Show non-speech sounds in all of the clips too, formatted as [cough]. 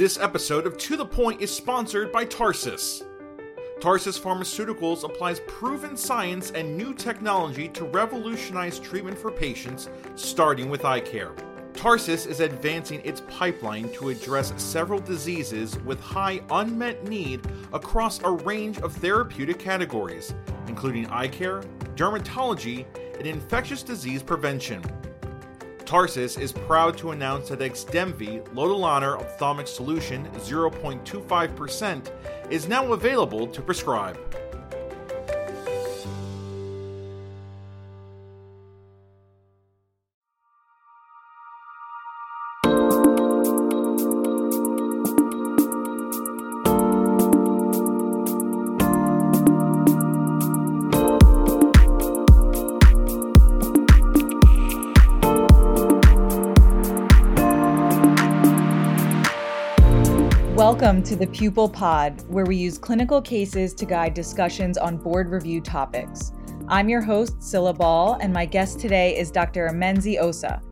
This episode of To the Point is sponsored by Tarsus. Tarsus Pharmaceuticals applies proven science and new technology to revolutionize treatment for patients, starting with eye care. Tarsus is advancing its pipeline to address several diseases with high unmet need across a range of therapeutic categories, including eye care, dermatology, and infectious disease prevention. Tarsus is proud to announce that Xdemvy Lotilaner Ophthalmic Solution 0.25% is now available to prescribe. Welcome to the Pupil Pod, where we use clinical cases to guide discussions on board review topics. I'm your host, Scylla Ball, and my guest today is Dr. Amenzi Osa.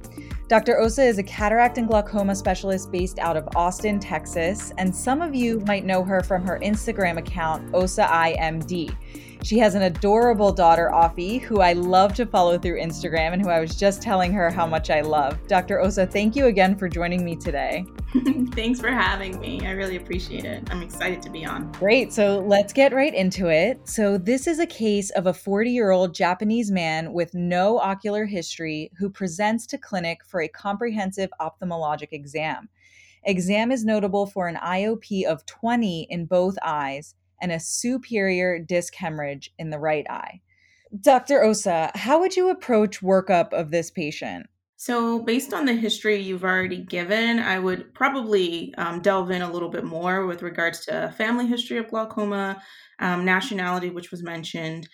Dr. Osa is a cataract and glaucoma specialist based out of Austin, Texas, and some of you might know her from her Instagram account, OsaIMD. She has an adorable daughter, Offie, who I love to follow through Instagram and who I was just telling her how much I love. Dr. Osa, thank you again for joining me today. [laughs] Thanks for having me. I really appreciate it. I'm excited to be on. Great. So let's get right into it. So, this is a case of a 40 year old Japanese man with no ocular history who presents to clinic for a comprehensive ophthalmologic exam. Exam is notable for an IOP of 20 in both eyes and a superior disc hemorrhage in the right eye. Dr. Osa, how would you approach workup of this patient? So, based on the history you've already given, I would probably um, delve in a little bit more with regards to family history of glaucoma, um, nationality, which was mentioned,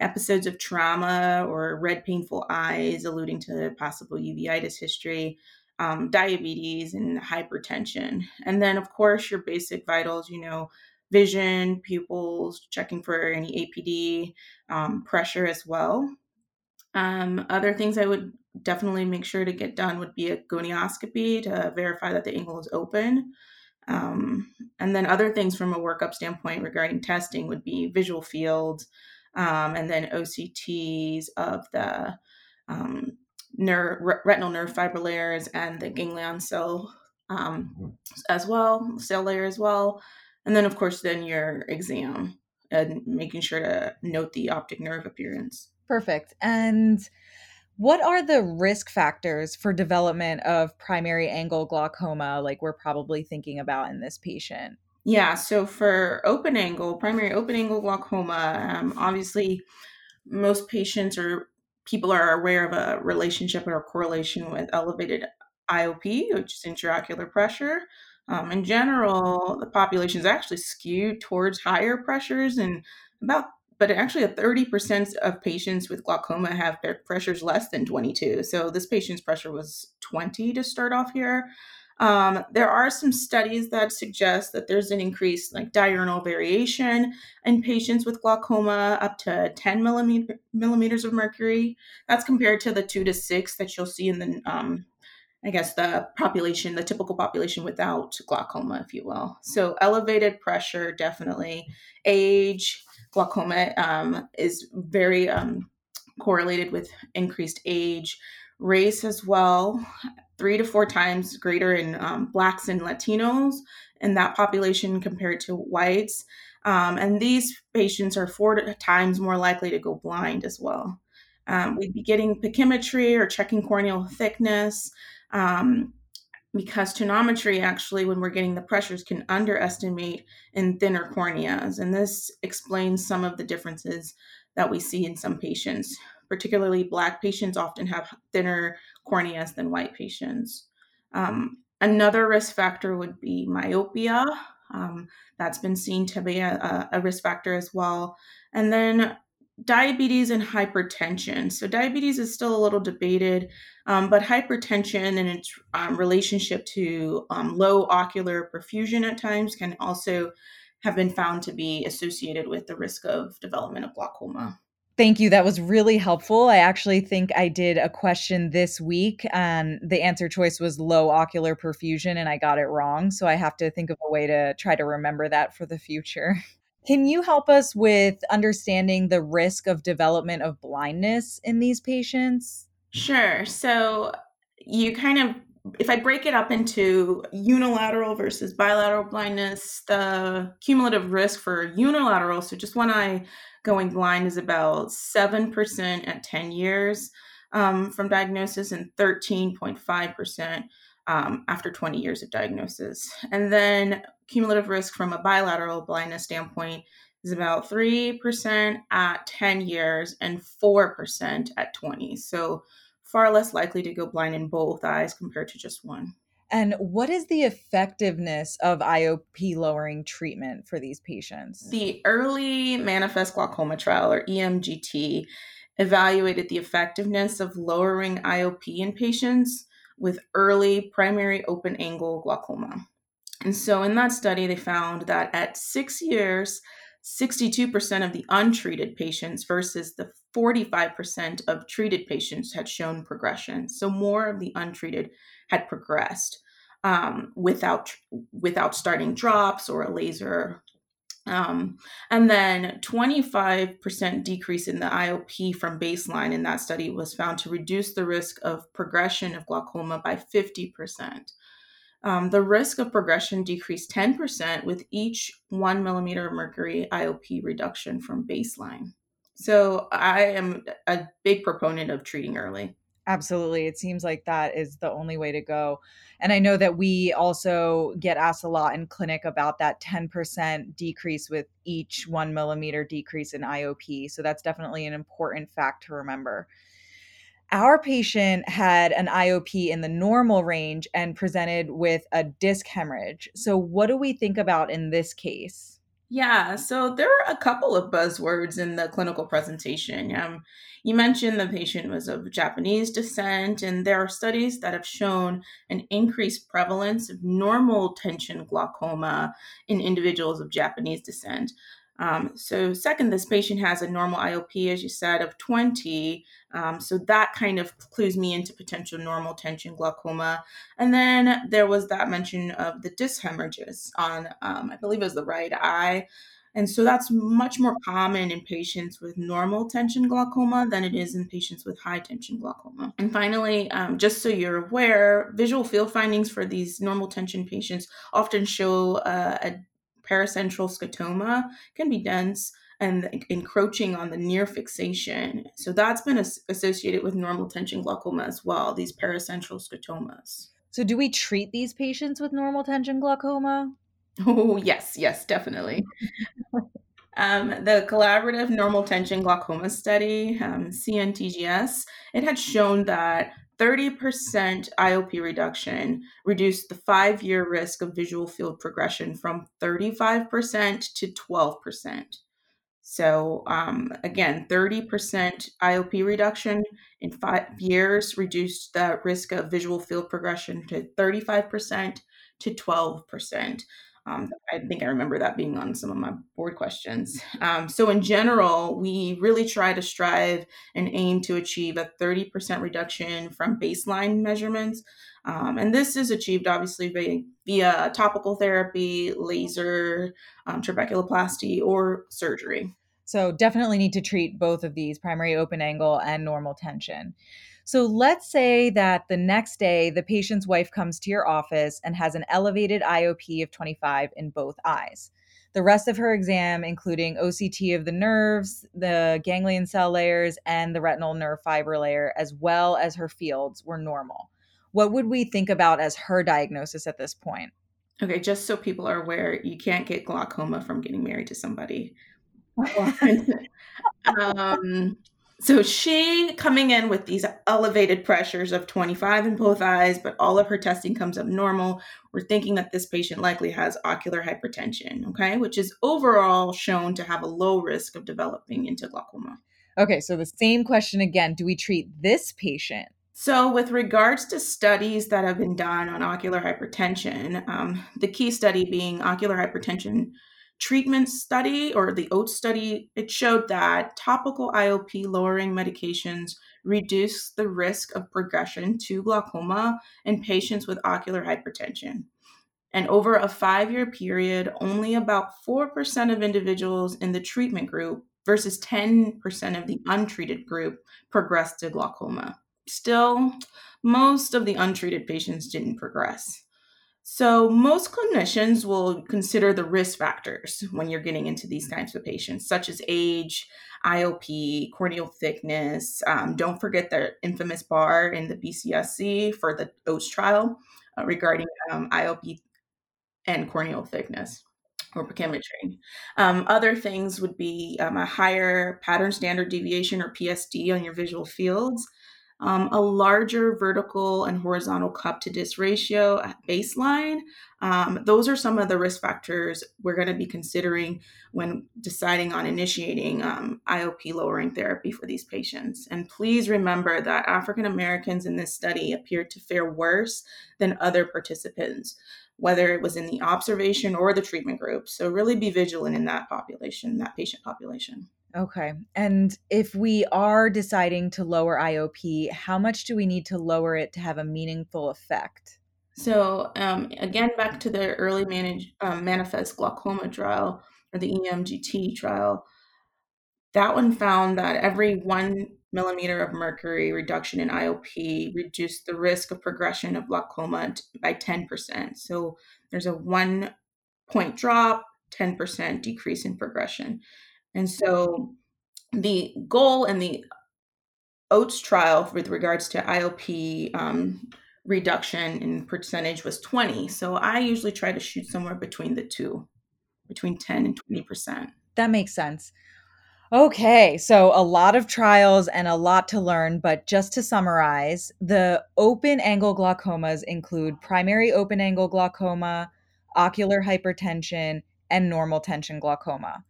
episodes of trauma or red painful eyes, alluding to possible uveitis history, um, diabetes, and hypertension. And then, of course, your basic vitals, you know, vision, pupils, checking for any APD, um, pressure as well. Um, other things I would definitely make sure to get done would be a gonioscopy to verify that the angle is open. Um, and then other things from a workup standpoint regarding testing would be visual fields um, and then OCTs of the um, nerve, retinal nerve fiber layers and the ganglion cell um, as well, cell layer as well. And then, of course, then your exam and making sure to note the optic nerve appearance. Perfect. And what are the risk factors for development of primary angle glaucoma, like we're probably thinking about in this patient? Yeah, so for open angle, primary open angle glaucoma, um, obviously most patients or people are aware of a relationship or a correlation with elevated IOP, which is intraocular pressure. Um, in general, the population is actually skewed towards higher pressures, and about but actually a 30% of patients with glaucoma have pressures less than 22. So this patient's pressure was 20 to start off here. Um, there are some studies that suggest that there's an increased like diurnal variation in patients with glaucoma up to 10 millimeter, millimeters of mercury. That's compared to the two to six that you'll see in the um, I guess, the population, the typical population without glaucoma, if you will. So, elevated pressure, definitely. Age, glaucoma um, is very um, correlated with increased age. Race as well, three to four times greater in um, Blacks and Latinos in that population compared to whites. Um, and these patients are four times more likely to go blind as well. Um, we'd be getting pachymetry or checking corneal thickness um, because tonometry actually when we're getting the pressures can underestimate in thinner corneas and this explains some of the differences that we see in some patients. Particularly black patients often have thinner corneas than white patients. Um, another risk factor would be myopia. Um, that's been seen to be a, a risk factor as well. And then diabetes and hypertension. So, diabetes is still a little debated, um, but hypertension and its um, relationship to um, low ocular perfusion at times can also have been found to be associated with the risk of development of glaucoma. Thank you. That was really helpful. I actually think I did a question this week and the answer choice was low ocular perfusion and I got it wrong. So I have to think of a way to try to remember that for the future. [laughs] Can you help us with understanding the risk of development of blindness in these patients? Sure. So you kind of if I break it up into unilateral versus bilateral blindness, the cumulative risk for unilateral, so just one eye going blind, is about 7% at 10 years um, from diagnosis and 13.5% um, after 20 years of diagnosis. And then cumulative risk from a bilateral blindness standpoint is about 3% at 10 years and 4% at 20. So far less likely to go blind in both eyes compared to just one. And what is the effectiveness of IOP lowering treatment for these patients? The early manifest glaucoma trial, or EMGT, evaluated the effectiveness of lowering IOP in patients with early primary open angle glaucoma. And so in that study, they found that at six years, 62% of the untreated patients versus the 45% of treated patients had shown progression. So more of the untreated had progressed um, without without starting drops or a laser. Um, and then 25% decrease in the IOP from baseline in that study was found to reduce the risk of progression of glaucoma by 50%. Um, the risk of progression decreased 10% with each one millimeter of mercury IOP reduction from baseline. So I am a big proponent of treating early. Absolutely. It seems like that is the only way to go. And I know that we also get asked a lot in clinic about that 10% decrease with each one millimeter decrease in IOP. So that's definitely an important fact to remember. Our patient had an IOP in the normal range and presented with a disc hemorrhage. So, what do we think about in this case? Yeah, so there are a couple of buzzwords in the clinical presentation. Um, you mentioned the patient was of Japanese descent, and there are studies that have shown an increased prevalence of normal tension glaucoma in individuals of Japanese descent. Um, so, second, this patient has a normal IOP, as you said, of 20. Um, so, that kind of clues me into potential normal tension glaucoma. And then there was that mention of the disc hemorrhages on, um, I believe it was the right eye. And so that's much more common in patients with normal tension glaucoma than it is in patients with high tension glaucoma. And finally, um, just so you're aware, visual field findings for these normal tension patients often show uh, a paracentral scotoma can be dense and encroaching on the near fixation. So that's been as- associated with normal tension glaucoma as well, these paracentral scotomas. So, do we treat these patients with normal tension glaucoma? Oh, yes, yes, definitely. [laughs] um, the collaborative normal tension glaucoma study, um, CNTGS, it had shown that 30% IOP reduction reduced the five year risk of visual field progression from 35% to 12%. So, um, again, 30% IOP reduction in five years reduced the risk of visual field progression to 35% to 12%. Um, I think I remember that being on some of my board questions. Um, so, in general, we really try to strive and aim to achieve a 30% reduction from baseline measurements. Um, and this is achieved obviously via, via topical therapy, laser, um, trabeculoplasty, or surgery. So, definitely need to treat both of these primary open angle and normal tension. So let's say that the next day the patient's wife comes to your office and has an elevated IOP of 25 in both eyes. The rest of her exam, including OCT of the nerves, the ganglion cell layers, and the retinal nerve fiber layer, as well as her fields, were normal. What would we think about as her diagnosis at this point? Okay, just so people are aware, you can't get glaucoma from getting married to somebody. [laughs] [laughs] um, so she coming in with these elevated pressures of 25 in both eyes, but all of her testing comes up normal. We're thinking that this patient likely has ocular hypertension, okay, which is overall shown to have a low risk of developing into glaucoma. Okay, so the same question again do we treat this patient? So, with regards to studies that have been done on ocular hypertension, um, the key study being ocular hypertension treatment study or the OHTS study, it showed that topical IOP lowering medications reduce the risk of progression to glaucoma in patients with ocular hypertension. And over a five year period, only about 4% of individuals in the treatment group versus 10% of the untreated group progressed to glaucoma. Still, most of the untreated patients didn't progress. So, most clinicians will consider the risk factors when you're getting into these kinds of patients, such as age, IOP, corneal thickness. Um, don't forget the infamous bar in the BCSC for the OHTS trial uh, regarding um, IOP and corneal thickness or pachymetry. Um, other things would be um, a higher pattern standard deviation or PSD on your visual fields, um, a larger vertical and horizontal cup to disc ratio at baseline. Um, those are some of the risk factors we're going to be considering when deciding on initiating um, IOP lowering therapy for these patients. And please remember that African Americans in this study appeared to fare worse than other participants, whether it was in the observation or the treatment group. So, really be vigilant in that population, that patient population. Okay. And if we are deciding to lower IOP, how much do we need to lower it to have a meaningful effect? So, um, again, back to the early manage, um, manifest glaucoma trial or the EMGT trial, that one found that every one millimeter of mercury reduction in IOP reduced the risk of progression of glaucoma by 10%. So, there's a one point drop, 10% decrease in progression. And so the goal in the OHTS trial with regards to IOP um, reduction in percentage was 20. So I usually try to shoot somewhere between the two, between 10 and 20%. That makes sense. Okay, so a lot of trials and a lot to learn, but just to summarize, the open angle glaucomas include primary open angle glaucoma, ocular hypertension, and normal tension glaucoma.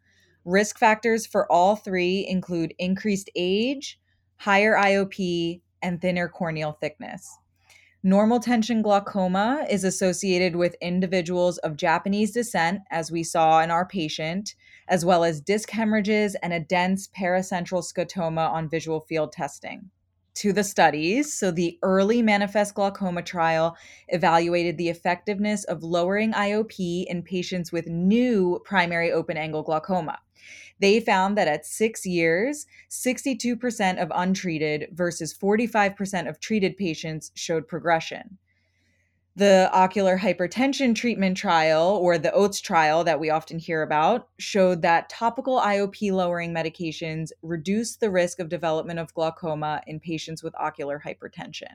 Risk factors for all three include increased age, higher IOP, and thinner corneal thickness. Normal tension glaucoma is associated with individuals of Japanese descent, as we saw in our patient, as well as disc hemorrhages and a dense paracentral scotoma on visual field testing. To the studies, so the early manifest glaucoma trial evaluated the effectiveness of lowering IOP in patients with new primary open angle glaucoma. They found that at six years, 62% of untreated versus 45% of treated patients showed progression. The ocular hypertension treatment trial, or the OHTS trial that we often hear about, showed that topical IOP lowering medications reduce the risk of development of glaucoma in patients with ocular hypertension.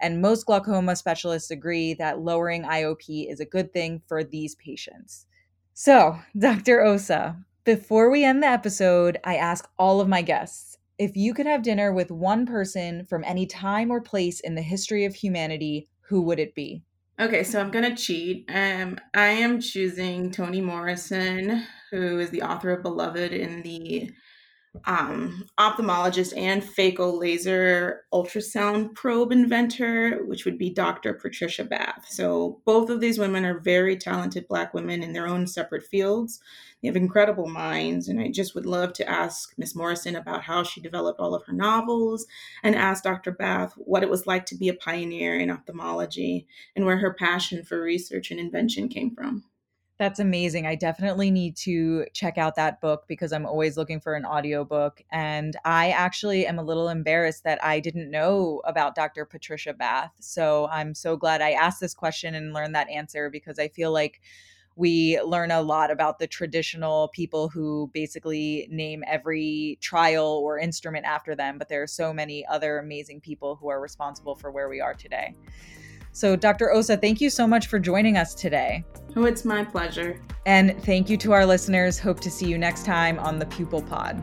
And most glaucoma specialists agree that lowering IOP is a good thing for these patients. So, [laughs] Dr. Osa, before we end the episode, I ask all of my guests if you could have dinner with one person from any time or place in the history of humanity, who would it be? Okay, so I'm gonna cheat. Um, I am choosing Toni Morrison, who is the author of Beloved in the um, ophthalmologist and phaco laser ultrasound probe inventor, which would be Dr. Patricia Bath. So both of these women are very talented Black women in their own separate fields. They have incredible minds, and I just would love to ask Miss Morrison about how she developed all of her novels, and ask Dr. Bath what it was like to be a pioneer in ophthalmology and where her passion for research and invention came from. That's amazing. I definitely need to check out that book because I'm always looking for an audiobook. And I actually am a little embarrassed that I didn't know about Dr. Patricia Bath. So I'm so glad I asked this question and learned that answer because I feel like we learn a lot about the traditional people who basically name every trial or instrument after them. But there are so many other amazing people who are responsible for where we are today. So, Dr. Osa, thank you so much for joining us today. Oh, it's my pleasure. And thank you to our listeners. Hope to see you next time on the Pupil Pod.